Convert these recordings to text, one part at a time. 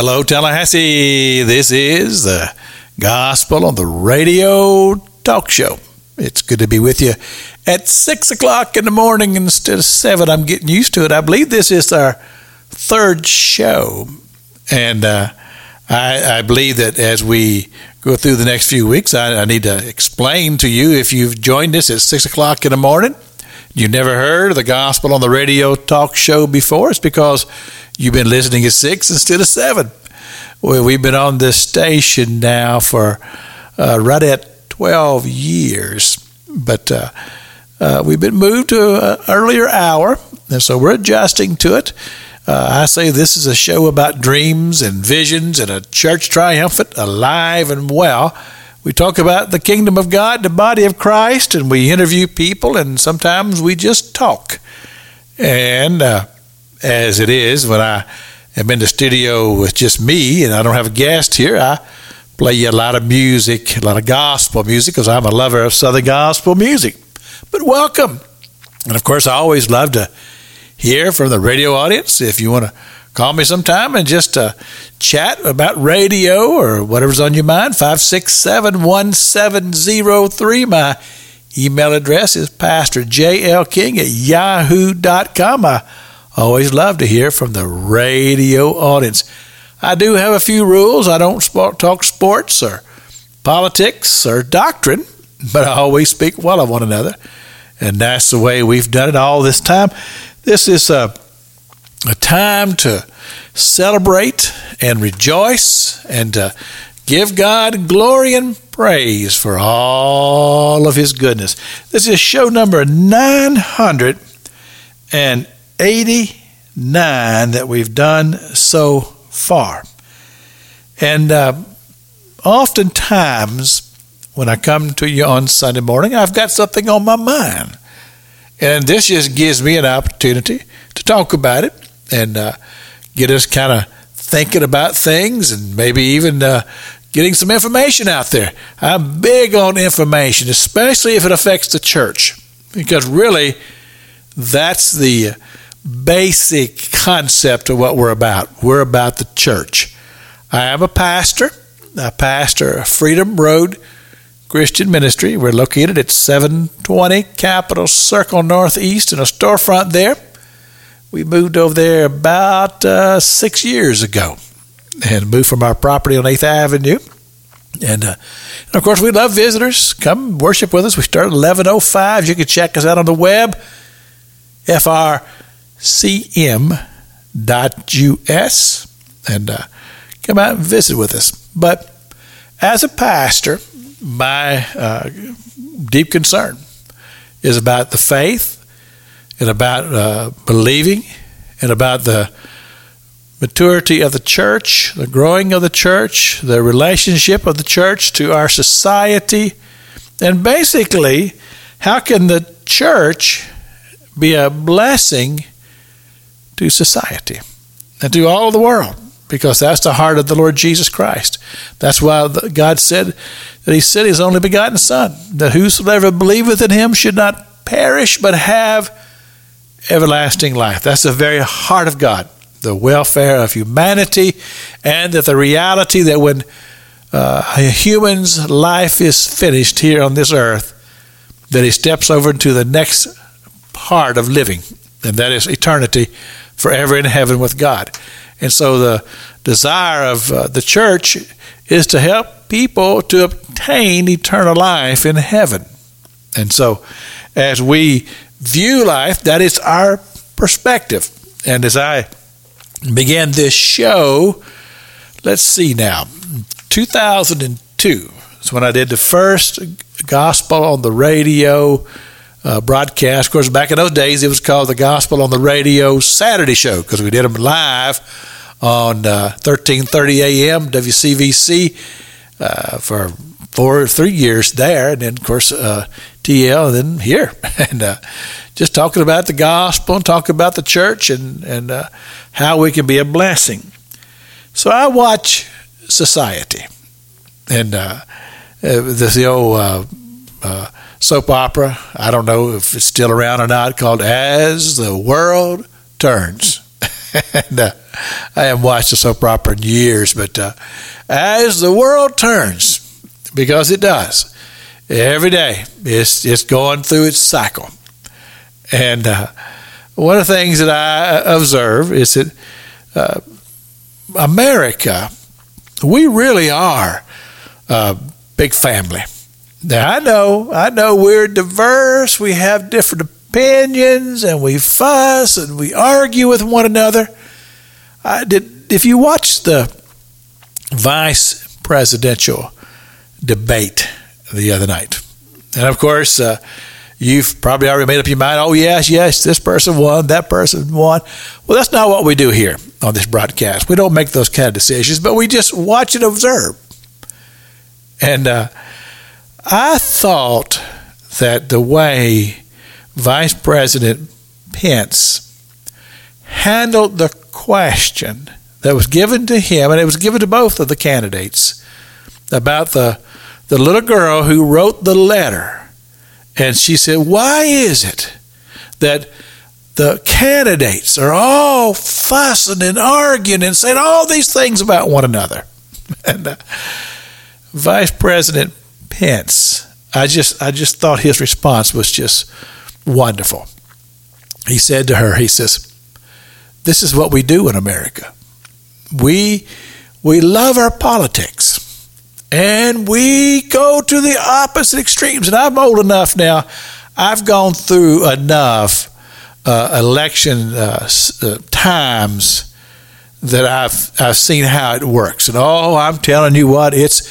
Hello, Tallahassee. This is the Gospel on the Radio Talk Show. It's good to be with you at 6 o'clock in the morning instead of 7. I'm getting used to it. I believe this is our third show. And uh, I, I, believe that as we go through the next few weeks, I, I need to explain to you if you've joined us at 6 o'clock in the morning you never heard of the gospel on the radio talk show before, it's because you've been listening at six instead of seven. Well, we've been on this station now for uh, right at 12 years, but uh, uh, we've been moved to an earlier hour, and so we're adjusting to it. Uh, I say this is a show about dreams and visions and a church triumphant, alive and well. We talk about the kingdom of God, the body of Christ, and we interview people, and sometimes we just talk. And uh, as it is, when I am in the studio with just me and I don't have a guest here, I play you a lot of music, a lot of gospel music, because I'm a lover of Southern gospel music. But welcome. And of course, I always love to hear from the radio audience. If you want to call me sometime and just uh, chat about radio or whatever's on your mind. 567 1703. My email address is pastorjlking at yahoo.com. I always love to hear from the radio audience. I do have a few rules. I don't talk sports or politics or doctrine, but I always speak well of one another. And that's the way we've done it all this time. This is a a time to celebrate and rejoice and to give God glory and praise for all of His goodness. This is show number 989 that we've done so far. And uh, oftentimes, when I come to you on Sunday morning, I've got something on my mind. And this just gives me an opportunity to talk about it and uh, get us kind of thinking about things and maybe even uh, getting some information out there. I'm big on information, especially if it affects the church, because really that's the basic concept of what we're about. We're about the church. I am a pastor. I pastor of Freedom Road Christian Ministry. We're located at 720 Capital Circle Northeast in a storefront there. We moved over there about uh, six years ago and moved from our property on 8th Avenue. And, uh, and, of course, we love visitors. Come worship with us. We start at 11.05. You can check us out on the web, frcm.us, and uh, come out and visit with us. But as a pastor, my uh, deep concern is about the faith and about uh, believing and about the maturity of the church, the growing of the church, the relationship of the church to our society, and basically, how can the church be a blessing to society and to all the world? Because that's the heart of the Lord Jesus Christ. That's why God said that He sent His only begotten Son, that whosoever believeth in Him should not perish but have everlasting life. That's the very heart of God, the welfare of humanity, and that the reality that when uh, a human's life is finished here on this earth, that he steps over into the next part of living, and that is eternity forever in heaven with God. And so the desire of uh, the church is to help people to obtain eternal life in heaven. And so as we view life, that is our perspective. And as I began this show, let's see now, 2002 is when I did the first gospel on the radio uh, broadcast. Of course, back in those days, it was called the Gospel on the Radio Saturday Show because we did them live on uh, 13:30 a.m. WCVC uh, for four or three years there, and then of course uh, TL, then here, and uh, just talking about the gospel and talking about the church and and uh, how we can be a blessing. So I watch Society, and uh, uh this the old uh, uh, soap opera. I don't know if it's still around or not, called "As the World Turns," and I haven't watched a soap opera in years, but as the world turns, because it does, every day it's it's going through its cycle, and uh, one of the things that I observe is that uh, America, we really are a big family. Now I know, I know we're diverse. We have different opinions, and we fuss and we argue with one another. I did. If you watch the vice presidential debate the other night, and of course, uh, you've probably already made up your mind. Oh yes, yes, this person won, that person won. Well, that's not what we do here on this broadcast. We don't make those kind of decisions, but we just watch and observe. And uh, I thought that the way Vice President Pence handled the question that was given to him, and it was given to both of the candidates, about the, the little girl who wrote the letter. And she said, Why is it that the candidates are all fussing and arguing and saying all these things about one another? and uh, Vice President Pence, I just I just thought his response was just wonderful. He said to her, he says, "This is what we do in America. We we love our politics." And we go to the opposite extremes. And I'm old enough now, I've gone through enough uh, election uh, uh, times that I've I've seen how it works. And oh, I'm telling you what, it's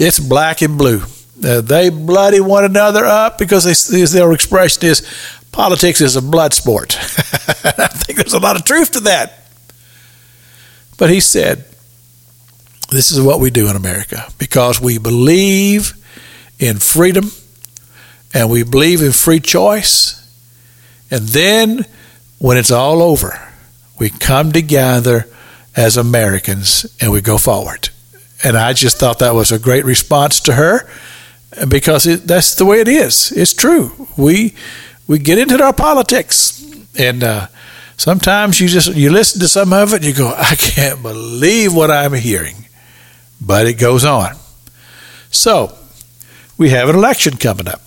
it's black and blue. Uh, they bloody one another up because they, their expression is politics is a blood sport. I think there's a lot of truth to that. But he said, This is what we do in America because we believe in freedom and we believe in free choice. And then when it's all over, we come together as Americans and we go forward. And I just thought that was a great response to her because it, that's the way it is. It's true. We we get into our politics, and uh, sometimes you just you listen to some of it, and you go, I can't believe what I'm hearing, but it goes on. So we have an election coming up,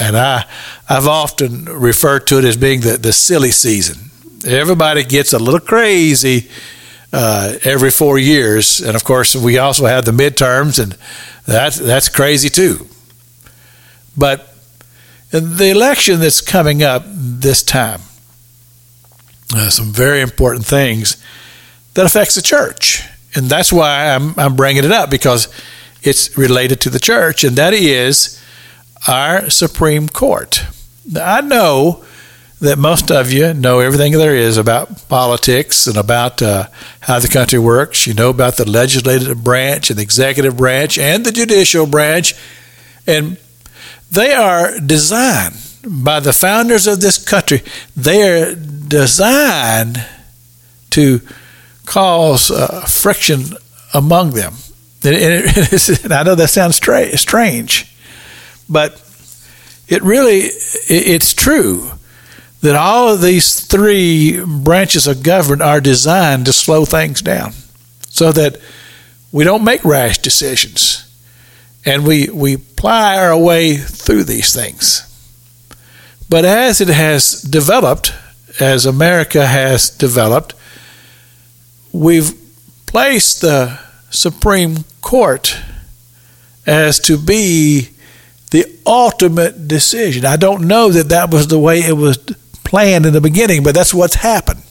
and I I've often referred to it as being the the silly season. Everybody gets a little crazy uh, every four years, and of course we also have the midterms, and that's that's crazy too. But the election that's coming up this time, uh, some very important things that affects the church, and that's why I'm I'm bringing it up because it's related to the church, and that is our Supreme Court. Now, I know that most of you know everything there is about politics and about uh, how the country works. You know about the legislative branch and the executive branch and the judicial branch. And they are designed by the founders of this country, they are designed to cause uh, friction among them. And, it, and I know that sounds stra- strange, but it really it's true that all of these three branches of government are designed to slow things down so that we don't make rash decisions and we, we ply our way through these things. But as it has developed, as America has developed, we've placed the Supreme Court as to be the ultimate decision. I don't know that that was the way it was planned in the beginning, but that's what's happened.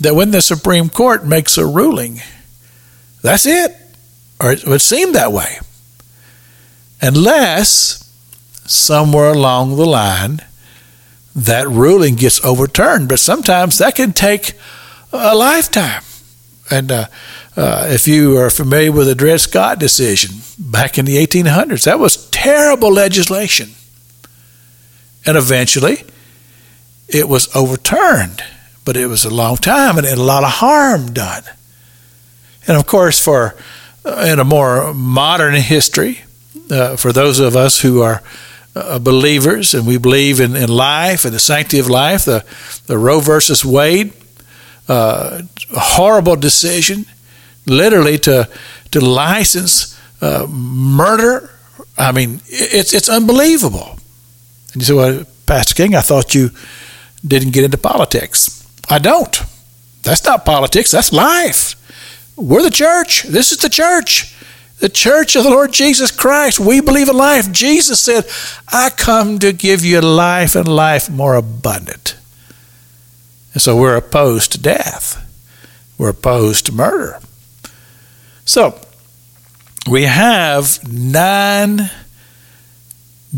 That when the Supreme Court makes a ruling, that's it. Or it would seem that way. Unless somewhere along the line that ruling gets overturned. But sometimes that can take a lifetime. And uh, uh, if you are familiar with the Dred Scott decision back in the 1800s, that was terrible legislation. And eventually, it was overturned, but it was a long time and a lot of harm done. And of course, for uh, in a more modern history, uh, for those of us who are uh, believers and we believe in, in life and the sanctity of life, the, the Roe versus Wade uh, horrible decision, literally to to license uh, murder. I mean, it's it's unbelievable. And you say, "Well, Pastor King, I thought you didn't get into politics." I don't. That's not politics. That's life. We're the church. This is the church. The church of the Lord Jesus Christ. We believe in life. Jesus said, I come to give you life and life more abundant. And so we're opposed to death. We're opposed to murder. So we have nine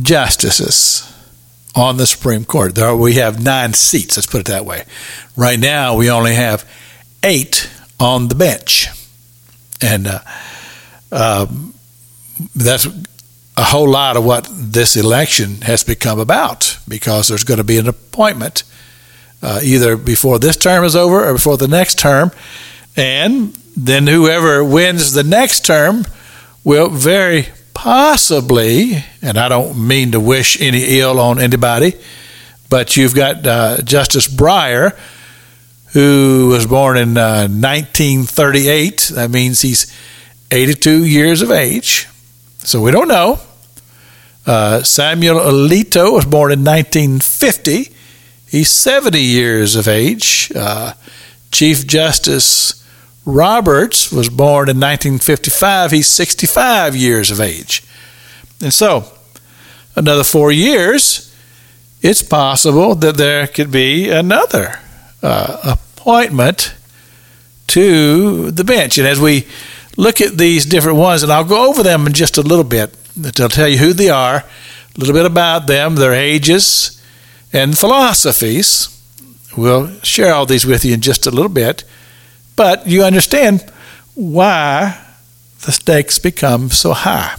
justices on the Supreme Court. There we have nine seats, let's put it that way. Right now, we only have eight on the bench. And uh, um, that's a whole lot of what this election has become about because there's going to be an appointment uh, either before this term is over or before the next term. And then whoever wins the next term will very possibly, and I don't mean to wish any ill on anybody, but you've got uh, Justice Breyer, who was born in uh, 1938. That means he's 82 years of age. So we don't know. Uh, Samuel Alito was born in 1950. He's 70 years of age. Uh, Chief Justice Roberts was born in 1955. He's 65 years of age. And so, another four years, it's possible that there could be another uh, appointment to the bench. And as we look at these different ones, and I'll go over them in just a little bit I'll tell you who they are, a little bit about them, their ages, and philosophies. We'll share all these with you in just a little bit. But you understand why the stakes become so high.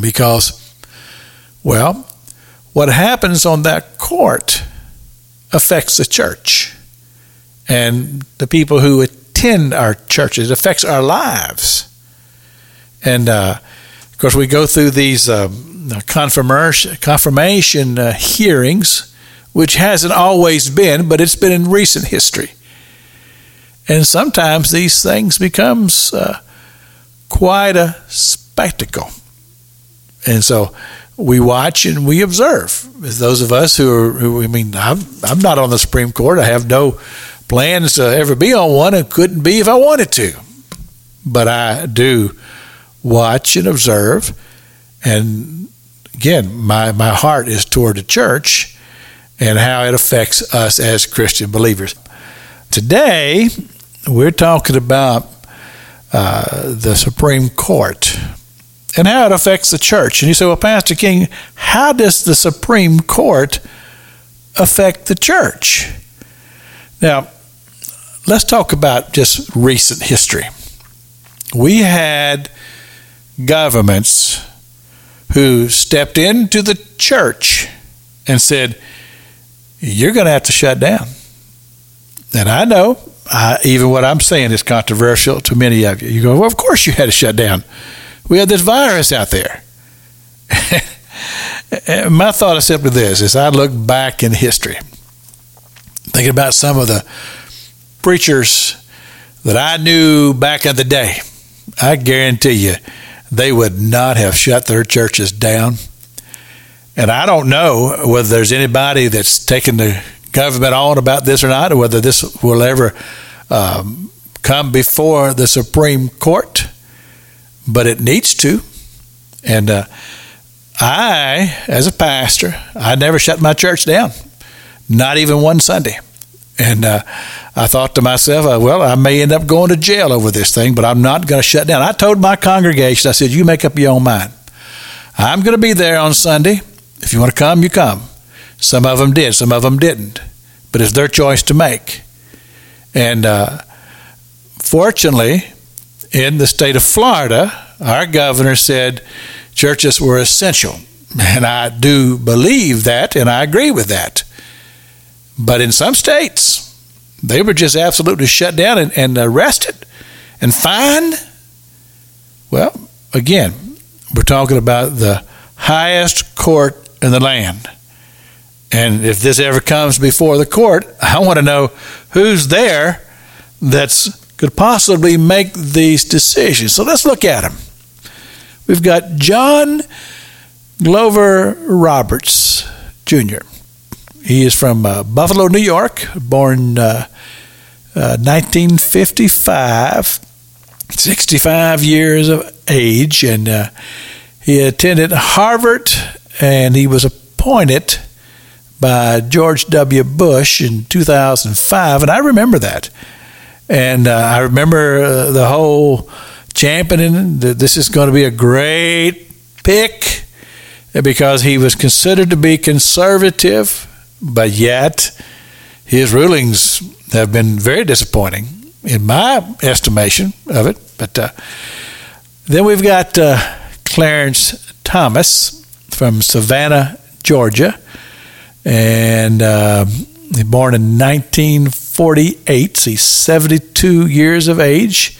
Because, well, what happens on that court affects the church and the people who attend our churches. It affects our lives. And uh, of course, we go through these um, confirmation, confirmation uh, hearings, which hasn't always been, but it's been in recent history. And sometimes these things becomes uh, quite a spectacle. And so we watch and we observe. As those of us who are, who, I mean, I'm, I'm not on the Supreme Court. I have no plans to ever be on one and couldn't be if I wanted to. But I do watch and observe. And again, my, my heart is toward the church and how it affects us as Christian believers. Today, we're talking about uh, the Supreme Court and how it affects the church. And you say, well, Pastor King, how does the Supreme Court affect the church? Now, let's talk about just recent history. We had governments who stepped into the church and said, You're going to have to shut down. And I know I, even what I'm saying is controversial to many of you. You go, well, of course you had to shut down. We had this virus out there. My thought is simply this: as I look back in history, thinking about some of the preachers that I knew back in the day, I guarantee you they would not have shut their churches down. And I don't know whether there's anybody that's taken the government on about this or not, or whether this will ever um, come before the Supreme Court, but it needs to. And uh, I, as a pastor, I never shut my church down, not even one Sunday. And uh, I thought to myself, uh, well, I may end up going to jail over this thing, but I'm not going to shut down. I told my congregation, I said, you make up your own mind. I'm going to be there on Sunday. If you want to come, you come. Some of them did, some of them didn't. But it's their choice to make. And uh, fortunately, in the state of Florida, our governor said churches were essential. And I do believe that, and I agree with that. But in some states, they were just absolutely shut down and, and arrested and fined. Well, again, we're talking about the highest court in the land And if this ever comes before the court, I want to know who's there that's could possibly make these decisions. So let's look at them. We've got John Glover Roberts Jr. He is from uh, Buffalo, New York, born uh, uh, 1955, 65 years of age, and uh, he attended Harvard and he was appointed by George W. Bush in 2005, and I remember that. And uh, I remember uh, the whole championing that this is going to be a great pick because he was considered to be conservative, but yet his rulings have been very disappointing in my estimation of it. But uh, then we've got uh, Clarence Thomas from Savannah, Georgia, and uh, born in 1948. So he's 72 years of age.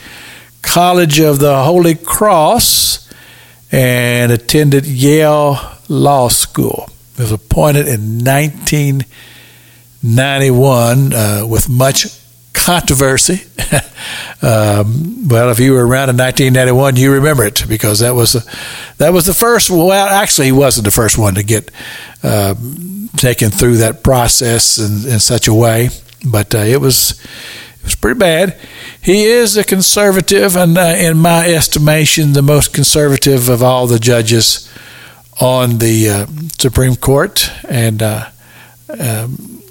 College of the Holy Cross, and attended Yale Law School. Was appointed in 1991 uh, with much controversy. um, well, if you were around in 1991, you remember it because that was a, that was the first. Well, actually, he wasn't the first one to get uh, taken through that process in, in such a way, but uh, it was it was pretty bad. He is a conservative, and uh, in my estimation, the most conservative of all the judges on the uh, Supreme Court, and. Uh, um,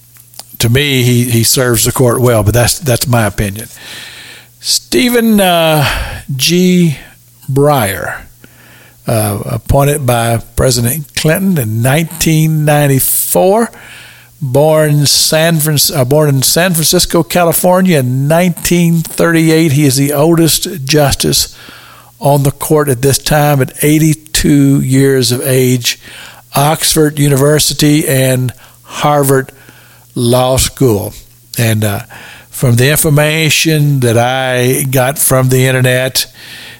to me, he, he serves the court well, but that's that's my opinion. Stephen uh, G. Breyer, uh, appointed by President Clinton in 1994, born San uh, born in San Francisco, California in 1938. He is the oldest justice on the court at this time at 82 years of age. Oxford University and Harvard law school. And uh, from the information that I got from the internet,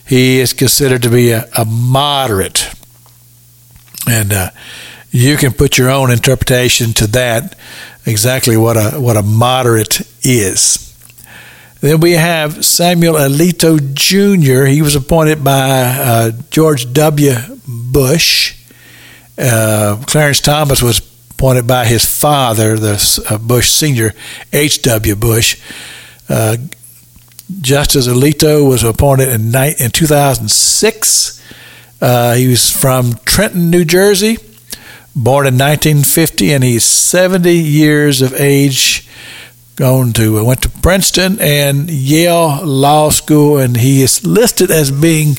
he is considered to be a, a moderate. And uh, you can put your own interpretation to that, exactly what a, what a moderate is. Then we have Samuel Alito Jr. He was appointed by uh, George W. Bush. Uh, Clarence Thomas was appointed by his father, the uh, Bush Senior, H.W. Bush. Uh, Justice Alito was appointed in, in 2006. Uh, he was from Trenton, New Jersey, born in 1950, and he's 70 years of age. Going to went to Princeton and Yale Law School, and he is listed as being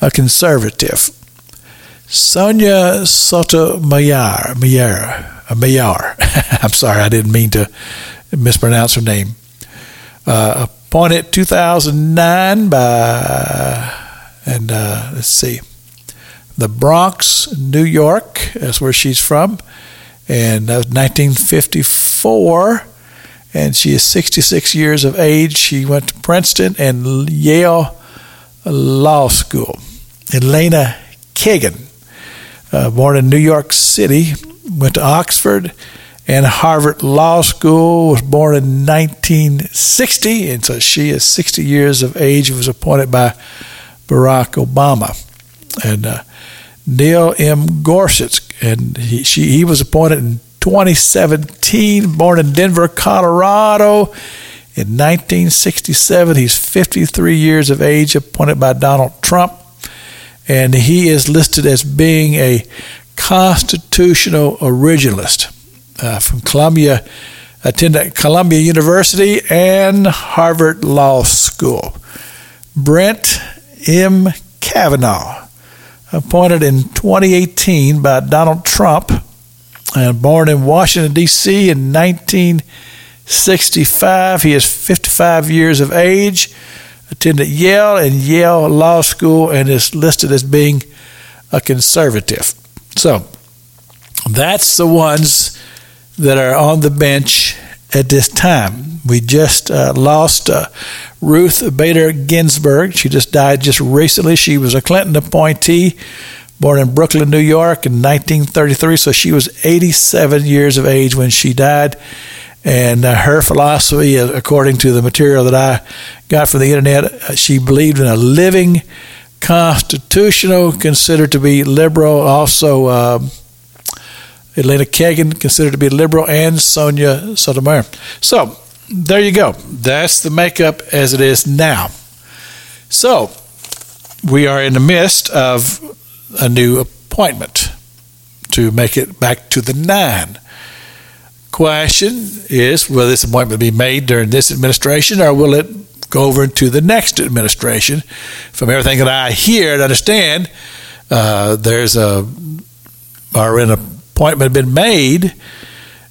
a conservative. Sonia Sotomayor, Mayer, uh, Mayer. I'm sorry, I didn't mean to mispronounce her name. Uh, appointed 2009 by, and uh, let's see, the Bronx, New York. That's where she's from. And that was 1954. And she is 66 years of age. She went to Princeton and Yale Law School. Elena Kagan uh, born in New York City, went to Oxford and Harvard Law School, was born in 1960, and so she is 60 years of age, and was appointed by Barack Obama. And uh, Neil M. Gorsuch, and he, she, he was appointed in 2017, born in Denver, Colorado. In 1967, he's 53 years of age, appointed by Donald Trump and he is listed as being a constitutional originalist uh, from Columbia, attended Columbia University and Harvard Law School. Brett M. Kavanaugh, appointed in 2018 by Donald Trump, and born in Washington, D.C. in 1965. He is 55 years of age attended Yale and Yale Law School and is listed as being a conservative. So that's the ones that are on the bench at this time. We just uh, lost uh, Ruth Bader Ginsburg. She just died just recently. She was a Clinton appointee, born in Brooklyn, New York in 1933. So she was 87 years of age when she died. And uh, her philosophy, uh, according to the material that I got from the internet, uh, she believed in a living constitutional, considered to be liberal. Also, uh, Elena Kagan, considered to be liberal, and Sonia Sotomayor. So, there you go. That's the makeup as it is now. So, we are in the midst of a new appointment to make it back to the nine. Question is will this appointment be made during this administration or will it go over into the next administration? From everything that I hear and understand, uh, there's a or an appointment been made,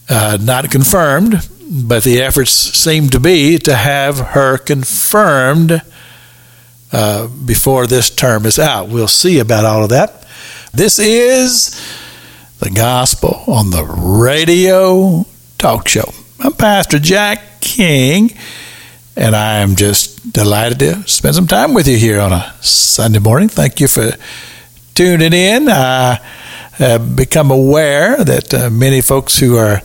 uh, not confirmed, but the efforts seem to be to have her confirmed uh, before this term is out. We'll see about all of that. This is the gospel on the radio talk show. I'm Pastor Jack King, and I am just delighted to spend some time with you here on a Sunday morning. Thank you for tuning in. I have become aware that uh, many folks who are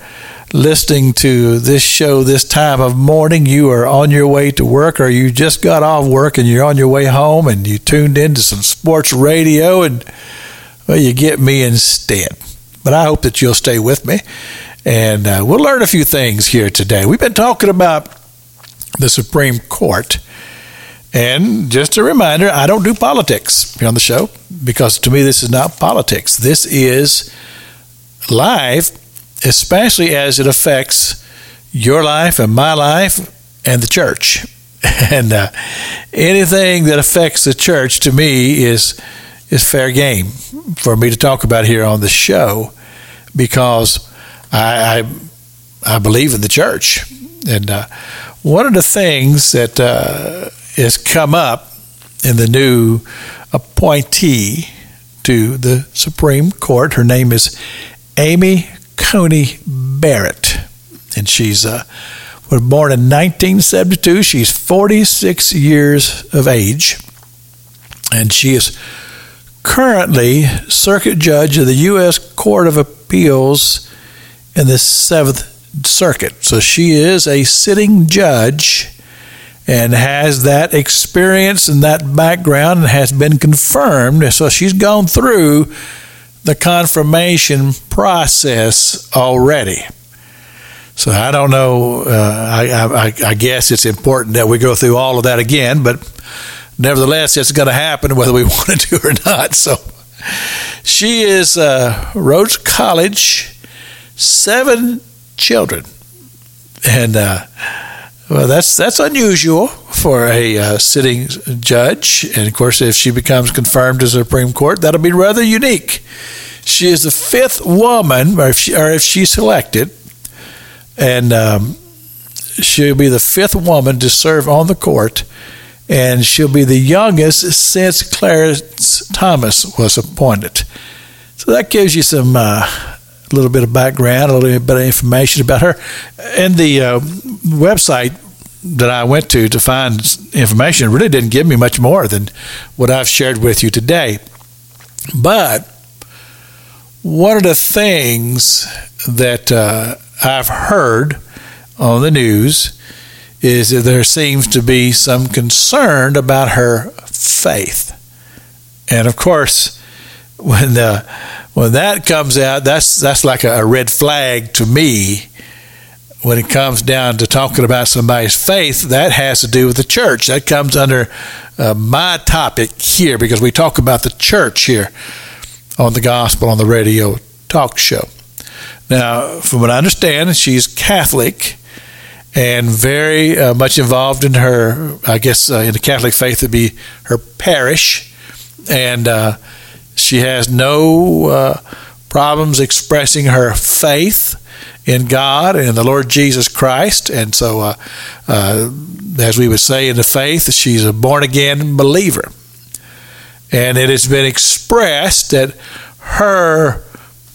listening to this show this time of morning, you are on your way to work or you just got off work and you're on your way home and you tuned into some sports radio and well, you get me instead. But I hope that you'll stay with me and uh, we'll learn a few things here today. We've been talking about the Supreme Court. And just a reminder, I don't do politics here on the show because to me this is not politics. This is life especially as it affects your life and my life and the church. And uh, anything that affects the church to me is is fair game for me to talk about here on the show because I I, I believe in the church. And uh, one of the things that uh, has come up in the new appointee to the Supreme Court, her name is Amy Coney Barrett, and she's uh, was born in 1972. She's 46 years of age, and she is currently circuit judge of the U.S. Court of Appeals in the Seventh Circuit. So she is a sitting judge and has that experience and that background and has been confirmed. So she's gone through the confirmation process already. So I don't know. Uh, I, I, I, guess it's important that we go through all of that again, but nevertheless, it's going to happen whether we want to or not. So she is uh, Rhodes College, seven children, and uh, well, that's that's unusual for a uh, sitting judge. And of course, if she becomes confirmed as Supreme Court, that'll be rather unique. She is the fifth woman, or if, she, or if she's selected, and um, she'll be the fifth woman to serve on the court, and she'll be the youngest since Clarence Thomas was appointed. So that gives you some. Uh, a little bit of background, a little bit of information about her. And the uh, website that I went to to find information really didn't give me much more than what I've shared with you today. But one of the things that uh, I've heard on the news is that there seems to be some concern about her faith. And of course, when the when that comes out, that's that's like a, red flag to me. When it comes down to talking about somebody's faith, that has to do with the church. That comes under uh, my topic here because we talk about the church here on the gospel on the radio talk show. Now, from what I understand, she's Catholic and very uh, much involved in her, I guess, uh, in the Catholic faith, would be her parish. And uh, she has no uh, problems expressing her faith in God and the Lord Jesus Christ. And so, uh, uh, as we would say in the faith, she's a born again believer. And it has been expressed that her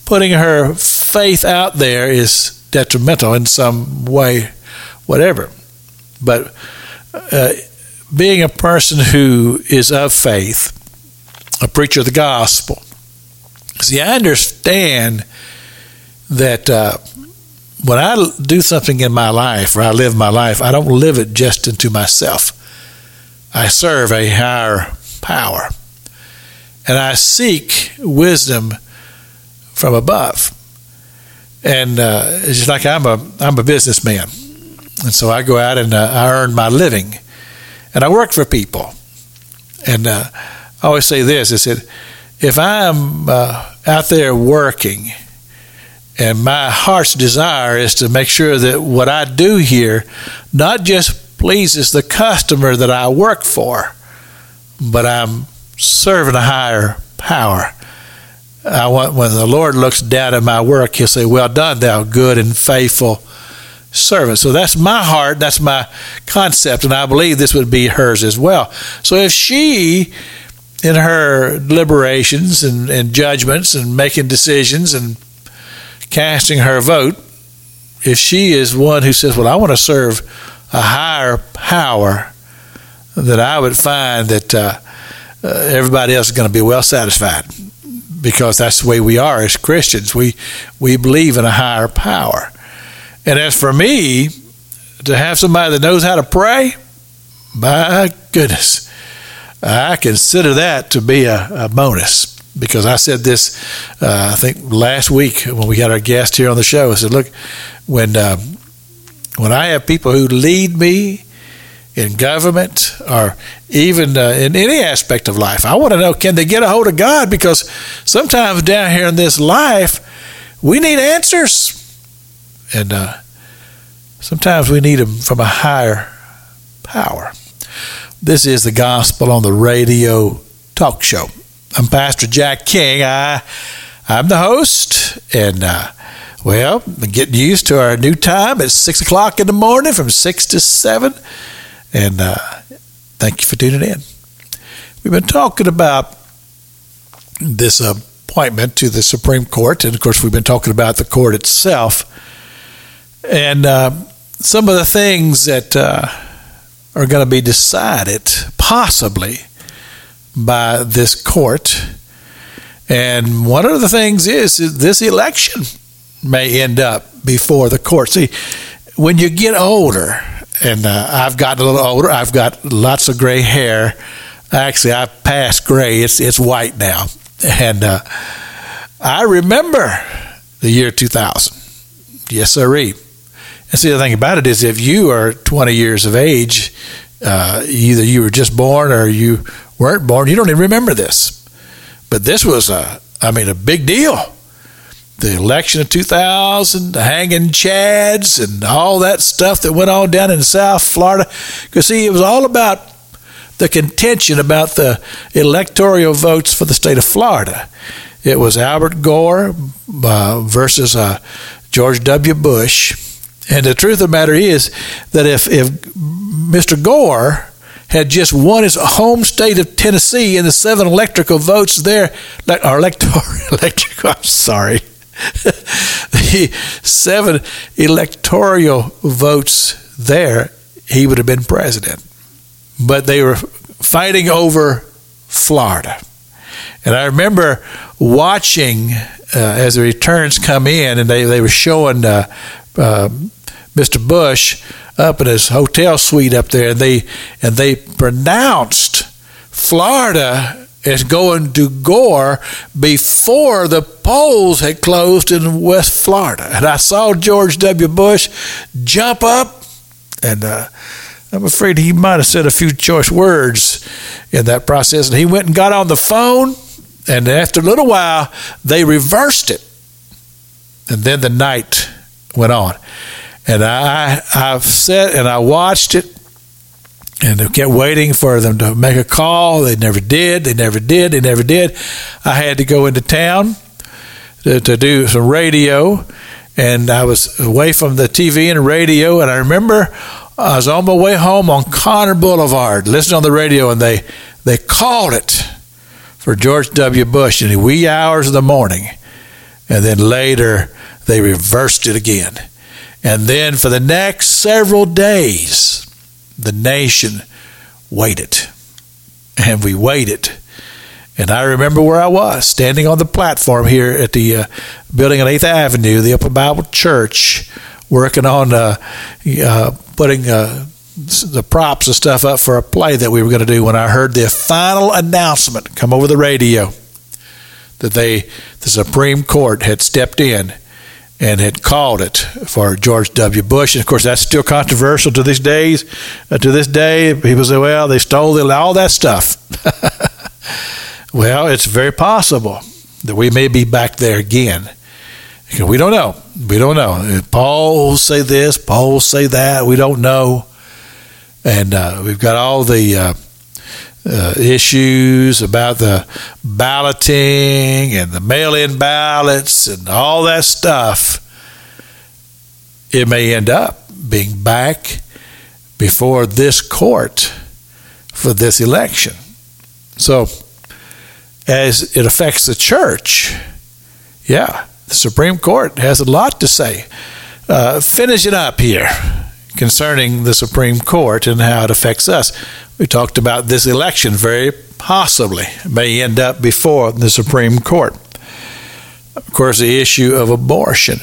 putting her faith out there is detrimental in some way, whatever. But uh, being a person who is of faith, a preacher of the gospel, See, I understand that uh, when I do something in my life or I live my life, I don't live it just into myself. I serve a higher power. And I seek wisdom from above. And uh, it's just like I'm a I'm a businessman, and so I go out and uh, I earn my living, and I work for people. And uh, I always say this: I said, if I'm uh, out there working, and my heart's desire is to make sure that what I do here not just pleases the customer that I work for, but I'm serving a higher power. I want when the Lord looks down at my work, He'll say, "Well done, thou good and faithful servant." So that's my heart. That's my concept, and I believe this would be hers as well. So if she, in her deliberations and, and judgments and making decisions and casting her vote, if she is one who says, "Well, I want to serve a higher power," that I would find that. Uh, uh, everybody else is going to be well satisfied because that's the way we are as Christians. We we believe in a higher power. And as for me, to have somebody that knows how to pray, my goodness, I consider that to be a, a bonus because I said this, uh, I think last week when we had our guest here on the show. I said, look, when uh, when I have people who lead me in government or even uh, in any aspect of life. I want to know can they get a hold of God? Because sometimes down here in this life, we need answers. And uh, sometimes we need them from a higher power. This is the Gospel on the Radio Talk Show. I'm Pastor Jack King. I, I'm the host, and uh, well, getting used to our new time. It's 6 o'clock in the morning from 6 to 7 and uh, thank you for tuning in. We've been talking about this appointment to the Supreme Court, and of course, we've been talking about the court itself, and uh, some of the things that uh, are going to be decided possibly by this court. And one of the things is, is this election may end up before the court. See, when you get older, and uh, I've gotten a little older. I've got lots of gray hair. Actually, I've passed gray. It's it's white now, and uh, I remember the year 2000. Yes, sirree. And see, the thing about it is, if you are 20 years of age, uh, either you were just born or you weren't born, you don't even remember this. But this was a, I mean, a big deal the election of 2000, the hanging chads, and all that stuff that went on down in South Florida. Because, see, it was all about the contention about the electoral votes for the state of Florida. It was Albert Gore uh, versus uh, George W. Bush. And the truth of the matter is that if, if Mr. Gore had just won his home state of Tennessee in the seven electrical votes there, or electoral, electrical, I'm sorry, the seven electoral votes there, he would have been president. But they were fighting over Florida. And I remember watching uh, as the returns come in, and they, they were showing uh, uh, Mr. Bush up in his hotel suite up there, and they and they pronounced Florida is going to Gore before the polls had closed in West Florida. And I saw George W. Bush jump up, and uh, I'm afraid he might have said a few choice words in that process. And he went and got on the phone, and after a little while, they reversed it. And then the night went on. And I, I've sat and I watched it and they kept waiting for them to make a call. They never did. They never did. They never did. I had to go into town to, to do some radio, and I was away from the TV and radio. And I remember I was on my way home on Connor Boulevard, listening on the radio, and they they called it for George W. Bush in the wee hours of the morning, and then later they reversed it again, and then for the next several days the nation waited. And we waited. And I remember where I was, standing on the platform here at the uh, building on 8th Avenue, the Upper Bible Church, working on uh, uh, putting uh, the props and stuff up for a play that we were going to do when I heard the final announcement come over the radio that they, the Supreme Court had stepped in and had called it for George W. Bush. And of course, that's still controversial to these days. Uh, to this day, people say, "Well, they stole the, all that stuff." well, it's very possible that we may be back there again. We don't know. We don't know. Paul will say this. Paul will say that. We don't know. And uh, we've got all the uh, issues about the balloting and the mail in ballots and all that stuff, it may end up being back before this court for this election. So, as it affects the church, yeah, the Supreme Court has a lot to say. Uh, finishing up here concerning the Supreme Court and how it affects us. We talked about this election very possibly may end up before the Supreme Court. Of course, the issue of abortion,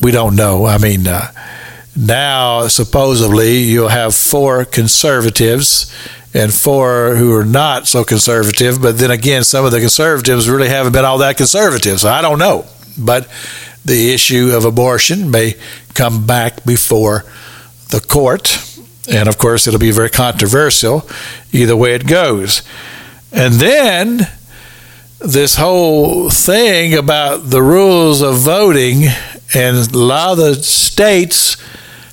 we don't know. I mean, uh, now supposedly you'll have four conservatives and four who are not so conservative, but then again, some of the conservatives really haven't been all that conservative, so I don't know. But the issue of abortion may come back before the court and of course, it'll be very controversial either way it goes. And then this whole thing about the rules of voting, and a lot of the states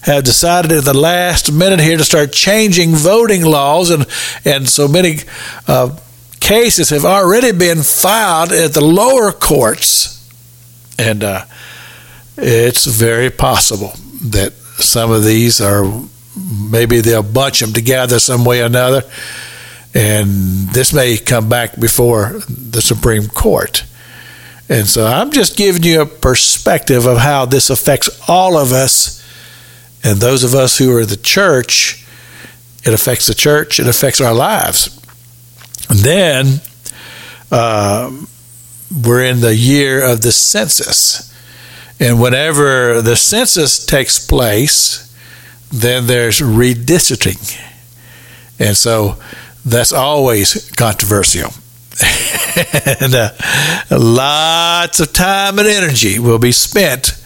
have decided at the last minute here to start changing voting laws, and, and so many uh, cases have already been filed at the lower courts. And uh, it's very possible that some of these are maybe they'll bunch them together some way or another. And this may come back before the Supreme Court. And so I'm just giving you a perspective of how this affects all of us and those of us who are the church. It affects the church, it affects our lives. And then uh, we're in the year of the census. And whenever the census takes place, then there's redistricting. And so that's always controversial. and uh, lots of time and energy will be spent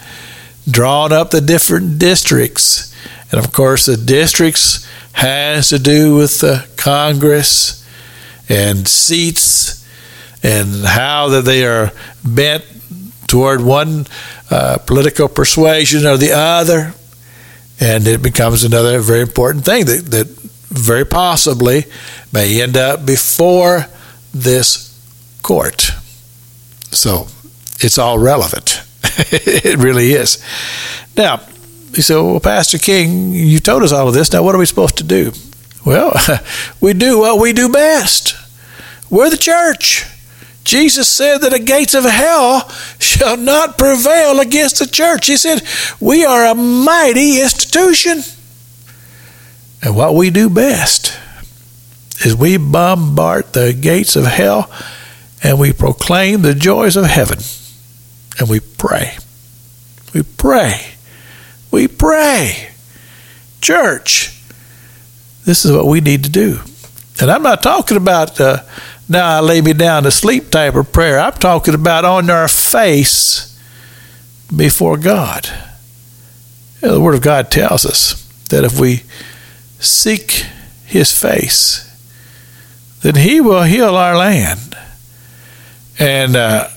drawing up the different districts. And of course, the districts has to do with the Congress and seats and how that they are bent toward one uh, political persuasion or the other and it becomes another very important thing that, that very possibly may end up before this court. So it's all relevant. it really is. Now, you say, well, Pastor King, you told us all of this. Now, what are we supposed to do? Well, we do what we do best. We're the church. Jesus said that the gates of hell shall not prevail against the church. He said, We are a mighty institution. And what we do best is we bombard the gates of hell and we proclaim the joys of heaven. And we pray. We pray. We pray. Church, this is what we need to do. And I'm not talking about. Uh, now I lay me down to sleep type of prayer. I'm talking about on our face before God. You know, the Word of God tells us that if we seek His face, then He will heal our land. And uh,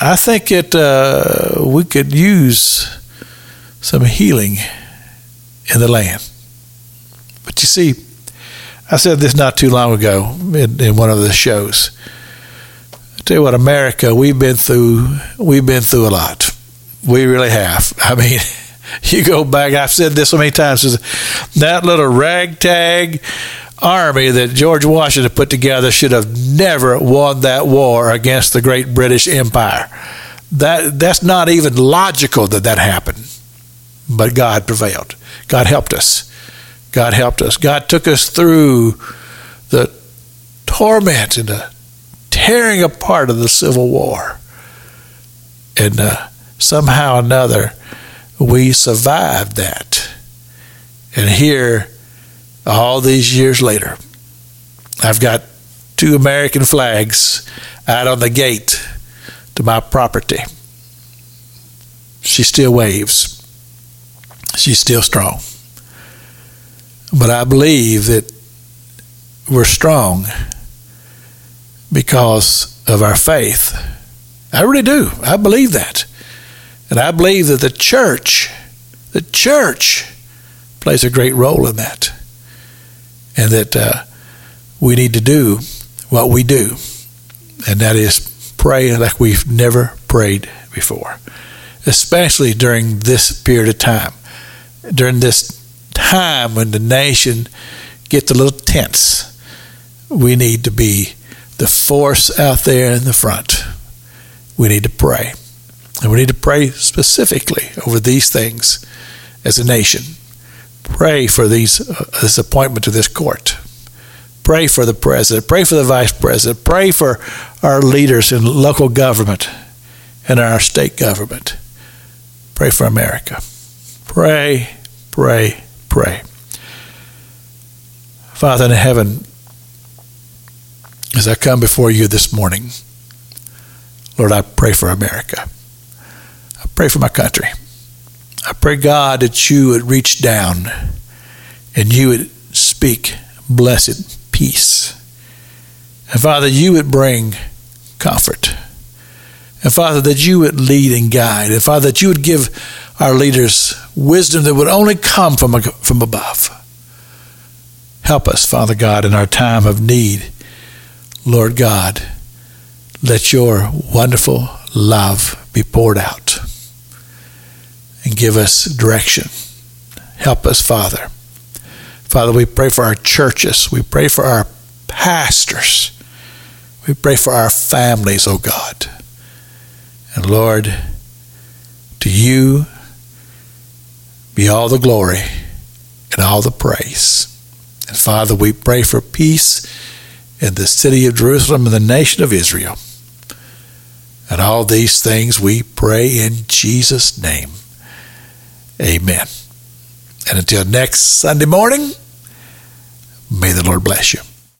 I think it uh, we could use some healing in the land. But you see, I said this not too long ago in, in one of the shows. I tell you what, America, we've been through we've been through a lot. We really have. I mean, you go back. I've said this so many times. That little ragtag army that George Washington put together should have never won that war against the great British Empire. That that's not even logical that that happened. But God prevailed. God helped us. God helped us. God took us through the torment and the tearing apart of the Civil War. And uh, somehow or another, we survived that. And here, all these years later, I've got two American flags out on the gate to my property. She still waves. She's still strong. But I believe that we're strong because of our faith. I really do. I believe that. And I believe that the church, the church, plays a great role in that. And that uh, we need to do what we do, and that is pray like we've never prayed before, especially during this period of time. During this time when the nation gets a little tense, we need to be the force out there in the front. We need to pray. And we need to pray specifically over these things as a nation. Pray for these uh, this appointment to this court. Pray for the president. Pray for the vice president. Pray for our leaders in local government and our state government. Pray for America. Pray, pray, pray. Father in heaven, as I come before you this morning, Lord, I pray for America. I pray for my country. I pray, God, that you would reach down and you would speak blessed peace. And Father, you would bring comfort. And Father, that you would lead and guide. And Father, that you would give our leaders wisdom that would only come from, from above. Help us, Father God, in our time of need. Lord God, let your wonderful love be poured out and give us direction. Help us, Father. Father, we pray for our churches. We pray for our pastors. We pray for our families, O oh God. And Lord, to you be all the glory and all the praise. And Father, we pray for peace in the city of Jerusalem and the nation of Israel. And all these things we pray in Jesus' name. Amen. And until next Sunday morning, may the Lord bless you.